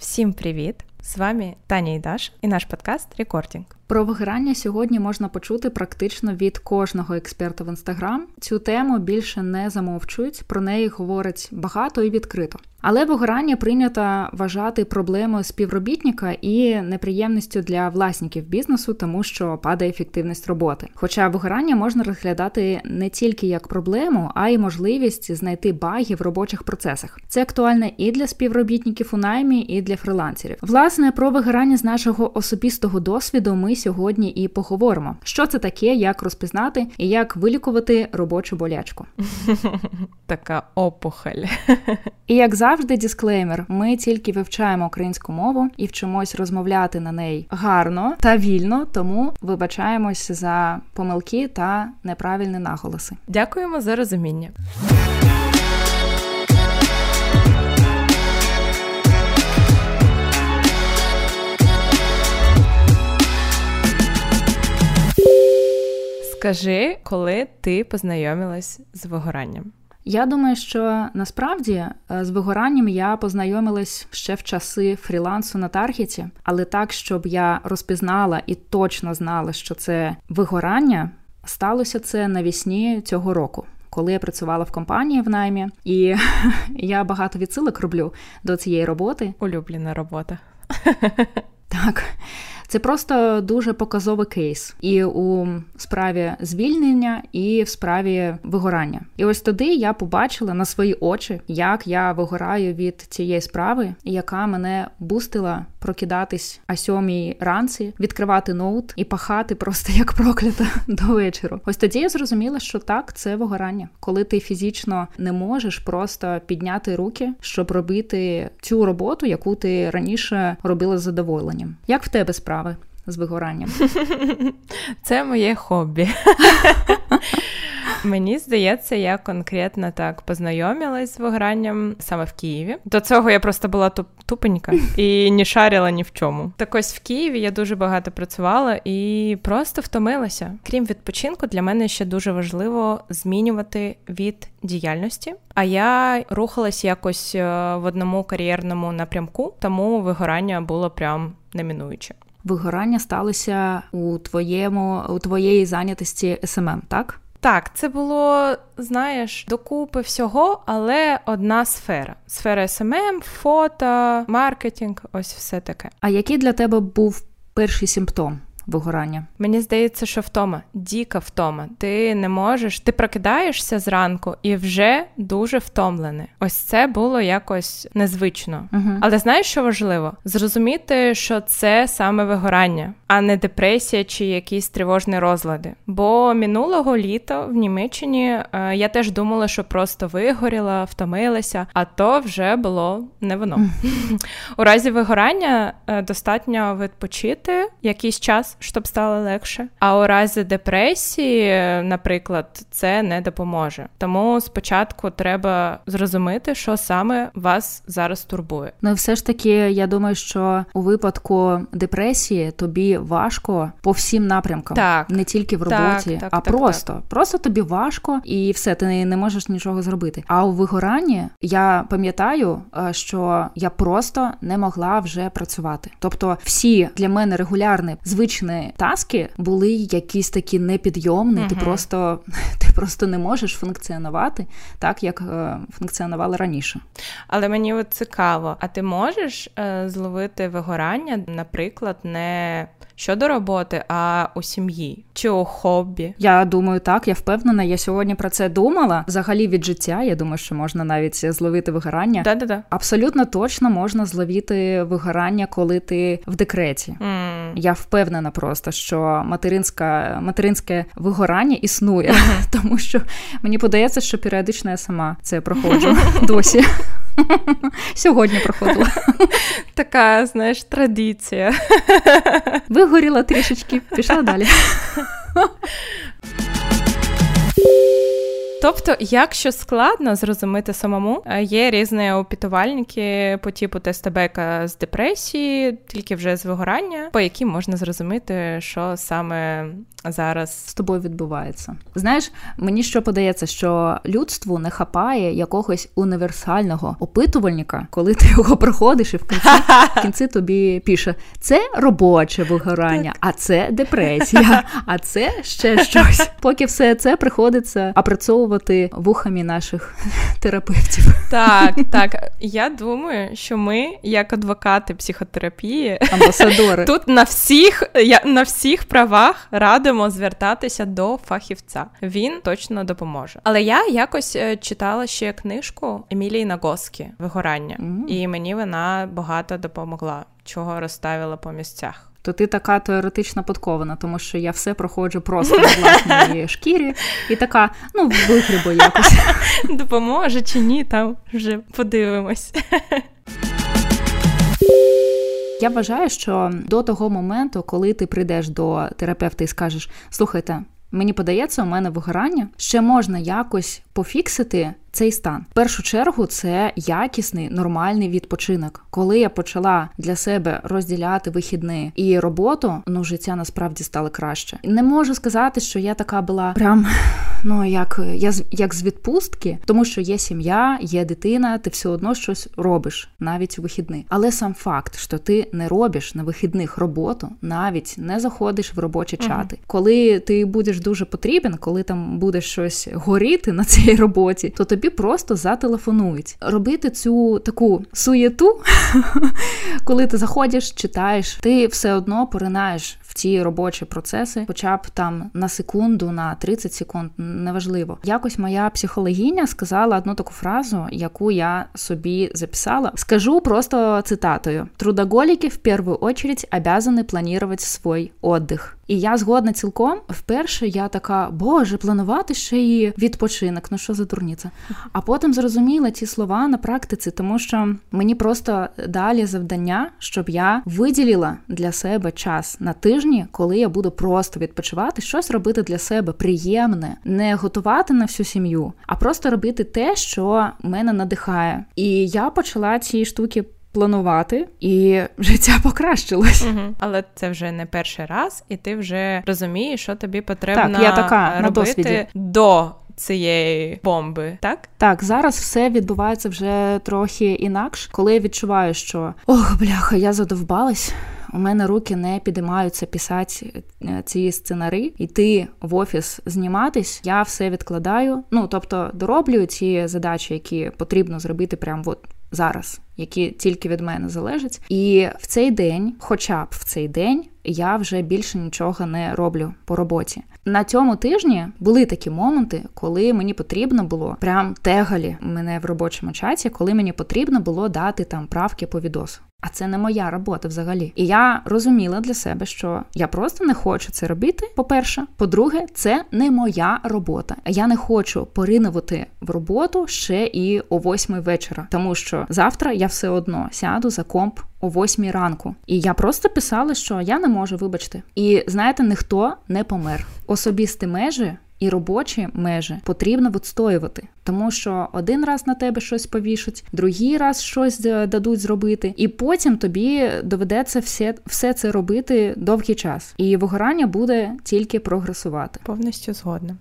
Всім привіт! З вами Таня і Даша і наш подкаст Recording. Про вигорання сьогодні можна почути практично від кожного експерта в інстаграм. Цю тему більше не замовчують, про неї говорять багато і відкрито. Але вигорання прийнято вважати проблемою співробітника і неприємністю для власників бізнесу, тому що падає ефективність роботи. Хоча вигорання можна розглядати не тільки як проблему, а й можливість знайти баги в робочих процесах. Це актуально і для співробітників у наймі, і для фрилансерів. Власне про вигорання з нашого особистого досвіду ми сьогодні і поговоримо, що це таке, як розпізнати і як вилікувати робочу болячку. Така опухоль. І як завжди, дисклеймер: ми тільки вивчаємо українську мову і вчимось розмовляти на неї гарно та вільно, тому вибачаємось за помилки та неправильні наголоси. Дякуємо за розуміння. Скажи, коли ти познайомилась з вигоранням? Я думаю, що насправді е, з вигоранням я познайомилась ще в часи фрілансу на таргеті, але так, щоб я розпізнала і точно знала, що це вигорання, сталося це навісні цього року. Коли я працювала в компанії в наймі, і я багато відсилок роблю до цієї роботи. Улюблена робота. Так, це просто дуже показовий кейс і у справі звільнення, і в справі вигорання. І ось туди я побачила на свої очі, як я вигораю від цієї справи, яка мене бустила прокидатись о сьомій ранці, відкривати ноут і пахати просто як проклята до вечора. Ось тоді я зрозуміла, що так, це вигорання, коли ти фізично не можеш просто підняти руки, щоб робити цю роботу, яку ти раніше робила з задоволенням. Як в тебе справи з вигоранням? Це моє хобі. Мені здається, я конкретно так познайомилась з вигоранням саме в Києві. До цього я просто була тупенька і не шарила ні в чому. Так ось в Києві я дуже багато працювала і просто втомилася. Крім відпочинку, для мене ще дуже важливо змінювати від діяльності. А я рухалась якось е, в одному кар'єрному напрямку, тому вигорання було прям немінуюче вигорання сталося у твоєму у твоєї зайнятості СММ, так? Так, це було, знаєш, докупи всього, але одна сфера: сфера СММ, фото, маркетинг, ось все таке. А який для тебе був перший симптом? Вигорання. Мені здається, що втома, дика втома. Ти не можеш, ти прокидаєшся зранку і вже дуже втомлений. Ось це було якось незвично. Угу. Але знаєш, що важливо? Зрозуміти, що це саме вигорання, а не депресія чи якісь тривожні розлади. Бо минулого літа в Німеччині е, я теж думала, що просто вигоріла, втомилася, а то вже було не воно. У разі вигорання е, достатньо відпочити якийсь час щоб стало легше. А у разі депресії, наприклад, це не допоможе. Тому спочатку треба зрозуміти, що саме вас зараз турбує. Ну і все ж таки, я думаю, що у випадку депресії тобі важко по всім напрямкам, так не тільки в роботі, так, так, а просто просто тобі важко і все, ти не можеш нічого зробити. А у вигоранні я пам'ятаю, е, що я просто не могла вже працювати. Тобто, всі для мене регулярні звичні не таски були якісь такі непідйомні. uh Ти просто ти просто не можеш функціонувати так, як е, функціонували раніше. Але мені от цікаво, а ти можеш е, зловити вигорання, наприклад, не щодо роботи, а у сім'ї чи у хобі? Я думаю, так, я впевнена. Я сьогодні про це думала. Взагалі від життя. Я думаю, що можна навіть зловити вигорання. Да-да-да. Абсолютно точно можна зловити вигорання, коли ти в декреті. Mm. Я впевнена просто, що материнська материнське вигорання існує, mm-hmm. тому що мені подається, що періодично я сама це проходжу досі. Сьогодні проходила. Така, знаєш, традиція. Вигоріла трішечки, пішла далі. Тобто, якщо складно зрозуміти самому, е, є різні опітувальники по типу тестебека з депресії, тільки вже з вигорання, по яким можна зрозуміти, що саме зараз з тобою відбувається. Знаєш, мені що подається, що людству не хапає якогось універсального опитувальника, коли ти його проходиш, і в кінці в кінці тобі пише: це робоче вигорання, а це депресія, а це ще щось. Поки все це приходиться опрацьовувати вухами наших терапевтів. Так, так. Я думаю, що ми, як адвокати психотерапії, амбасадори, тут на всіх я на всіх правах радимо звертатися до фахівця. Він точно допоможе. Але я якось е, читала ще книжку Емілії Нагоскі Вигорання, mm-hmm. і мені вона багато допомогла, чого розставила по місцях то ти така теоретично подкована, тому що я все проходжу просто на власній шкірі, і така, ну, вигрібу якось. Допоможе чи ні, там вже подивимось. Я вважаю, що до того моменту, коли ти прийдеш до терапевта і скажеш: слухайте, мені подається, у мене вигорання, ще можна якось пофіксити цей стан. В першу чергу це якісний нормальний відпочинок. Коли я почала для себе розділяти вихідні і роботу, ну життя насправді стало краще. Не можу сказати, що я така була прям ну як я як з відпустки, тому що є сім'я, є дитина, ти все одно щось робиш навіть у вихідні. Але сам факт, що ти не робиш на вихідних роботу, навіть не заходиш в робочі чати. Коли ти будеш дуже потрібен, коли там буде щось горіти на цій роботі, то тобі тобі просто зателефонують. Робити цю таку суєту, коли ти заходиш, читаєш, ти все одно поринаєш в ці робочі процеси, хоча б там на секунду, на 30 секунд, неважливо. Якось моя психологиня сказала одну таку фразу, яку я собі записала. Скажу просто цитатою: трудоголіки в першу очередь обязаны планувати свій отдих. І я згодна цілком. Вперше я така, боже, планувати ще і відпочинок. Ну що за дурниця? А потім зрозуміла ці слова на практиці, тому що мені просто далі завдання, щоб я виділила для себе час на тижні, коли я буду просто відпочивати, щось робити для себе приємне, не готувати на всю сім'ю, а просто робити те, що мене надихає. І я почала ці штуки планувати, і життя покращилось. Угу. Але це вже не перший раз, і ти вже розумієш, що тобі потрібно так, я така, робити на досвіді. до. Цієї бомби, так так зараз все відбувається вже трохи інакше, коли я відчуваю, що ох, бляха, я задовбалась. У мене руки не підіймаються писати е, ці сценари, йти в офіс зніматись. Я все відкладаю. Ну тобто дороблюю ці задачі, які потрібно зробити прямо от зараз, які тільки від мене залежать. І в цей день, хоча б в цей день, я вже більше нічого не роблю по роботі. На цьому тижні були такі моменти, коли мені потрібно було прям тегалі мене в робочому чаті, коли мені потрібно було дати там правки по відосу. А це не моя робота взагалі. І я розуміла для себе, що я просто не хочу це робити. По-перше, по-друге, це не моя робота. Я не хочу поринувати в роботу ще і о восьмій вечора, тому що завтра я все одно сяду за комп о восьмій ранку. І я просто писала, що я не можу, вибачте. І знаєте, ніхто не помер. Особисті межі і робочі межі потрібно відстоювати, тому що один раз на тебе щось повішуть, другий раз щось дадуть зробити, і потім тобі доведеться все, все це робити довгий час. І вигорання буде тільки прогресувати. Повністю згодна.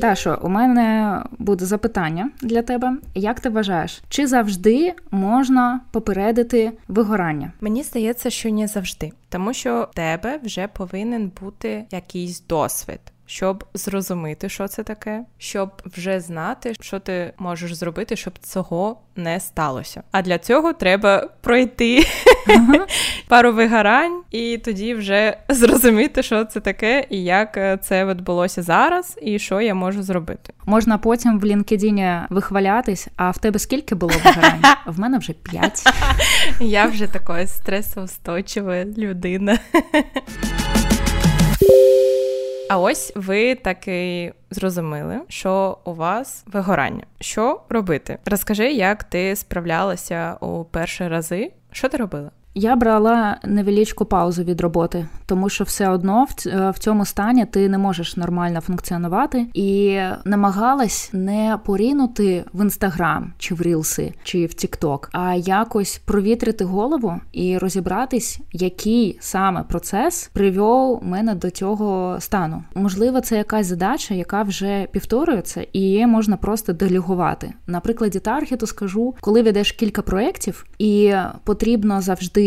Дашо, у мене буде запитання для тебе. Як ти вважаєш, чи завжди можна попередити вигорання? Мені здається, що не завжди, тому що в тебе вже повинен бути якийсь досвід щоб зрозуміти, що це таке, щоб вже знати, що ти можеш зробити, щоб цього не сталося. А для цього треба пройти ага. пару вигорань, і тоді вже зрозуміти, що це таке, і як е, це відбулося зараз, і що я можу зробити. Можна потім в LinkedIn вихвалятись, а в тебе скільки було вигорань? В мене вже п'ять. Я вже така стресоустойчива людина. А ось ви таки зрозуміли, що у вас вигорання. Що робити? Розкажи, як ти справлялася у перші рази. Що ти робила? Я брала невеличку паузу від роботи, тому що все одно в цьому стані ти не можеш нормально функціонувати і намагалась не порінути в інстаграм чи в рілси, чи в Тікток, а якось провітрити голову і розібратись, який саме процес привів мене до цього стану. Можливо, це якась задача, яка вже повторюється, і її можна просто делегувати. На прикладі таргету скажу, коли ведеш кілька проєктів, і потрібно завжди.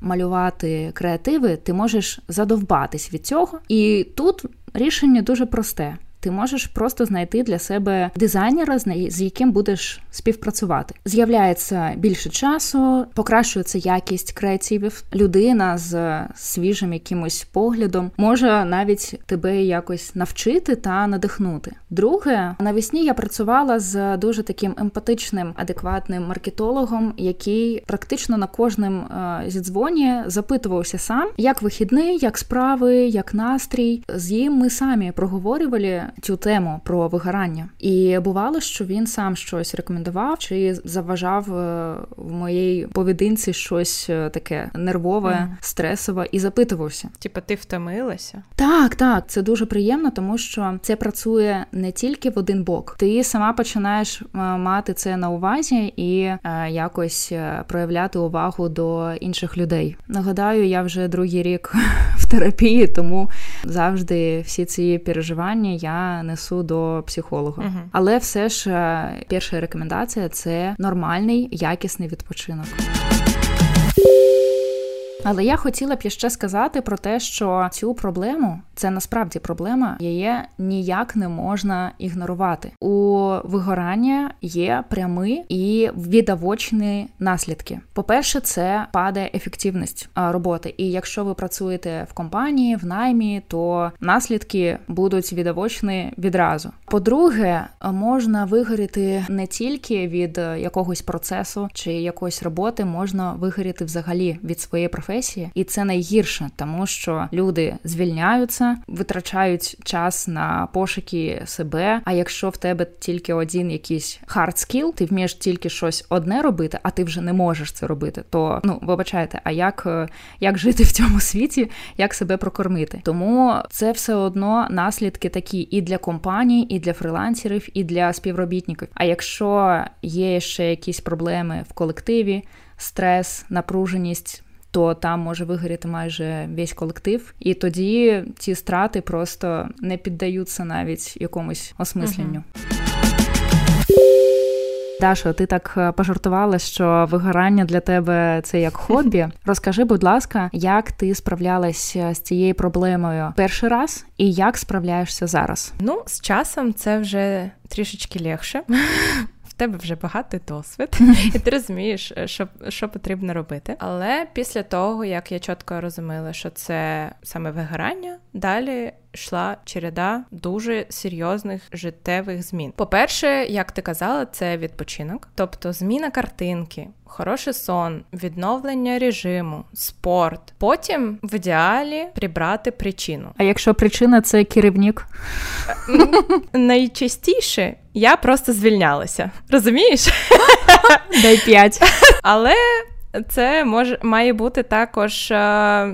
Малювати креативи, ти можеш задовбатись від цього, і тут рішення дуже просте ти можеш просто знайти для себе дизайнера, з яким будеш співпрацювати. З'являється більше часу, покращується якість креативів. Людина з свіжим якимось поглядом може навіть тебе якось навчити та надихнути. Друге, навесні я працювала з дуже таким емпатичним, адекватним маркетологом, який практично на кожним е, зідзвоні запитувався сам, як вихідний, як справи, як настрій. З ним ми самі проговорювали цю тему про вигорання. І бувало, що він сам щось рекомендував чи заважав е, в моїй поведінці щось е, таке нервове, mm. стресове, і запитувався. Типа, ти втомилася? Так, так, це дуже приємно, тому що це працює не тільки в один бок. Ти сама починаєш е, мати це на увазі і якось проявляти увагу до інших людей. Нагадаю, я вже другий рік в терапії, тому завжди всі ці переживання я несу до психолога. Угу. Але все ж е, перша рекомендація це нормальний якісний відпочинок. Але я хотіла б ще сказати про те, що цю проблему це насправді проблема, її ніяк не можна ігнорувати. У вигорання є прямі і відавочні наслідки. По-перше, це падає ефективність роботи. І якщо ви працюєте в компанії, в наймі, то наслідки будуть відавочні відразу. По-друге, можна вигоріти не тільки від якогось процесу чи якоїсь роботи, можна вигоріти взагалі від своєї професії, і це найгірше, тому що люди звільняються, витрачають час на пошуки себе. А якщо в тебе тільки один якийсь hard skill, ти вмієш тільки щось одне робити, а ти вже не можеш це робити, то ну вибачайте, а як, як жити в цьому світі, як себе прокормити? Тому це все одно наслідки такі і для компаній, і для фрилансерів, і для співробітників. А якщо є ще якісь проблеми в колективі, стрес, напруженість то там може вигоріти майже весь колектив, і тоді ці страти просто не піддаються навіть якомусь осмисленню. Дашо, ти так е, пожартувала, що вигорання для тебе це як хобі. Розкажи, будь ласка, як ти справлялася з цією проблемою перший раз, і як справляєшся зараз? Ну, з часом це вже трішечки легше тебе вже багатий досвід, і ти розумієш, е, що що потрібно робити. Але після того, як я чітко розуміла, що це саме вигорання, далі йшла череда дуже серйозних життєвих змін. По-перше, як ти казала, це відпочинок, тобто зміна картинки, хороший сон, відновлення режиму, спорт. Потім в ідеалі прибрати причину. А якщо причина це керівник? Найчастіше я просто звільнялася. Розумієш? Дай п'ять. Але це може має бути також е,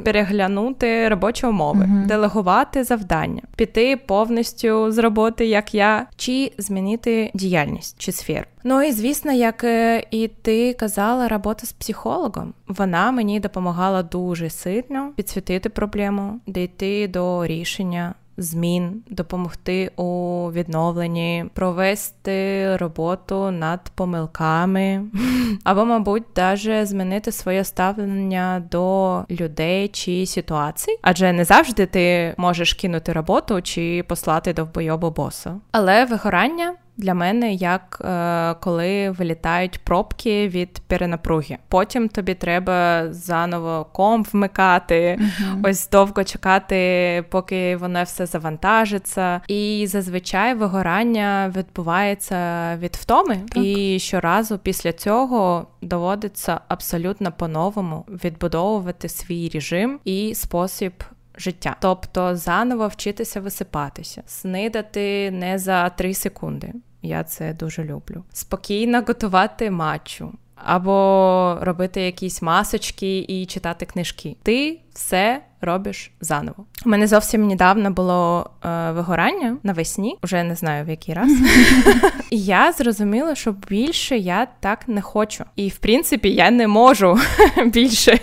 переглянути робочі умови, uh-huh. делегувати завдання, піти повністю з роботи, як я, чи змінити діяльність чи сферу. Ну і звісно, як е, і ти казала, робота з психологом. Вона мені допомагала дуже сильно підсвітити проблему, дійти до рішення змін, допомогти у відновленні, провести роботу над помилками, або, мабуть, даже змінити своє ставлення до людей чи ситуацій, адже не завжди ти можеш кинути роботу чи послати до вбойобу боса. Але вигорання для мене як е, коли вилітають пробки від перенапруги. Потім тобі треба заново ком вмикати, uh-huh. ось довго чекати, поки воно все завантажиться. І зазвичай вигорання відбувається від втоми. Так. І щоразу після цього доводиться абсолютно по-новому відбудовувати свій режим і спосіб життя, тобто заново вчитися висипатися, снидати не за 3 секунди. Я це дуже люблю. Спокійно готувати матчу. або робити якісь масочки і читати книжки. Ти все робиш заново. У мене зовсім недавно було е, вигорання навесні, вже не знаю в який раз. І я зрозуміла, що більше я так не хочу. І в принципі я не можу більше.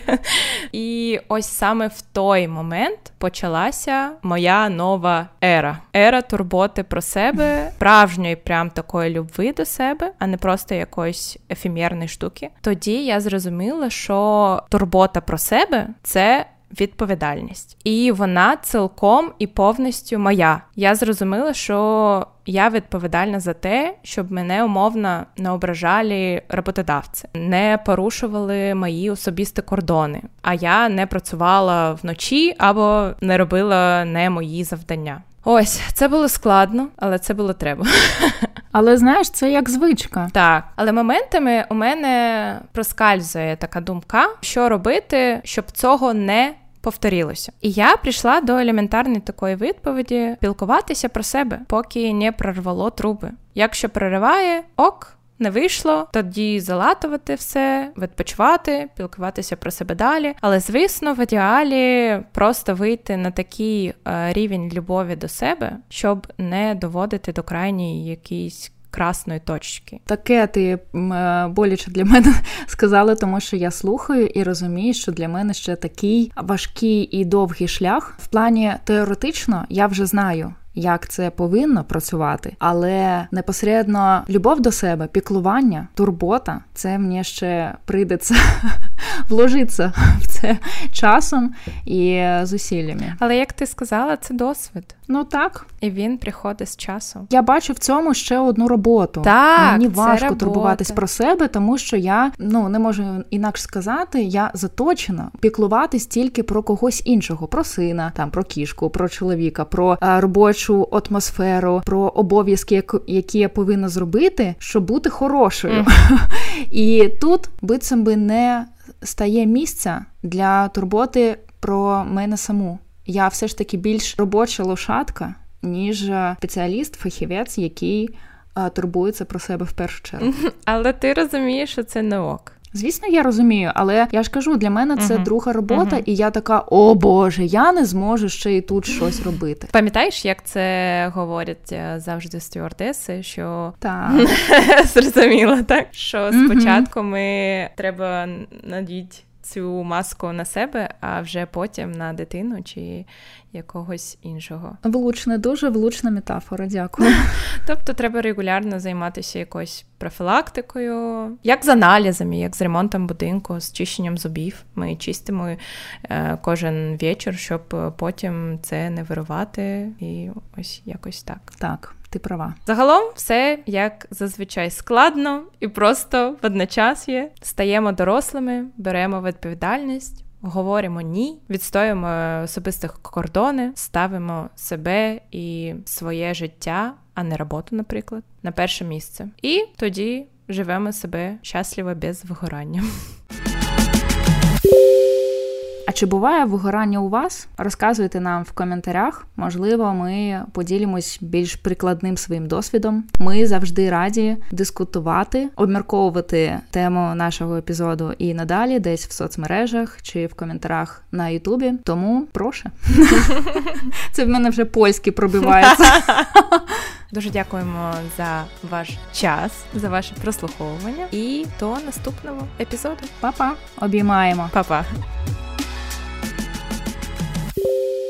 І ось саме в той момент почалася моя нова ера. Ера турботи про себе, справжньої, прям такої любви до себе, а не просто якоїсь ефемерної штуки. Тоді я зрозуміла, що турбота про себе це відповідальність. І вона цілком і повністю моя. Я зрозуміла, що я відповідальна за те, щоб мене умовно не ображали роботодавці, не порушували мої особисті кордони. А я не працювала вночі або не робила не мої завдання. Ось це було складно, але це було треба. Але знаєш, це як звичка. Так, але моментами у мене проскальзує така думка, що робити, щоб цього не повторилося. І я прийшла до елементарної такої відповіді спілкуватися про себе, поки не прорвало труби. Якщо прориває, ок. Не вийшло, тоді залатувати все, відпочивати, пілкуватися про себе далі. Але, звісно, в ідеалі просто вийти на такий е, рівень любові до себе, щоб не доводити до крайньої якісь красної точки. Таке ти е, боляче для мене сказала, тому що я слухаю і розумію, що для мене ще такий важкий і довгий шлях. В плані теоретично я вже знаю. Як це повинно працювати, але непосередньо любов до себе, піклування, турбота це мені ще прийдеться вложитися в це часом і зусиллями. Але як ти сказала, це досвід. Ну так. І він приходить з часом. Я бачу в цьому ще одну роботу. Так, Мені важко робота. турбуватись про себе, тому що я ну не можу інакше сказати, я заточена піклуватись тільки про когось іншого, про сина, там про кішку, про чоловіка, про а, робочу атмосферу, про обов'язки, які я повинна зробити, щоб бути хорошою. Mm. І тут бицем би не стає місця для турботи про мене саму. Я все ж таки більш робоча лошадка, ніж спеціаліст, фахівець, який а, турбується про себе в першу чергу. Але ти розумієш, що це не ок. Звісно, я розумію, але я ж кажу, для мене це uh-huh. друга робота, uh-huh. і я така: о Боже, я не зможу ще і тут щось робити. Пам'ятаєш, як це говорять завжди стюардеси, що так. зрозуміло, так що спочатку ми треба надіти цю маску на себе, а вже потім на дитину чи якогось іншого. Влучне, дуже влучна метафора, дякую. Тобто треба регулярно займатися якоюсь профілактикою, як з аналізами, як з ремонтом будинку, з чищенням зубів. Ми чистимо е, кожен вечір, щоб потім це не вирувати, і ось якось так. Так. Ти права. Загалом все як зазвичай складно і просто водночас є. Стаємо дорослими, беремо відповідальність, говоримо ні, відстоюємо особистих кордони, ставимо себе і своє життя, а не роботу, наприклад, на перше місце. І тоді живемо себе щасливо без вигорання. А чи буває вигорання у вас? Розказуйте нам в коментарях. Можливо, ми поділимось більш прикладним своїм досвідом. Ми завжди раді дискутувати, обмірковувати тему нашого епізоду і надалі, десь в соцмережах чи в коментарях на Ютубі. Тому прошу. Це в мене вже польський пробивається. Дуже дякуємо за ваш час, за ваше прослуховування і до наступного епізоду. Па-па! Обіймаємо. Па-па! you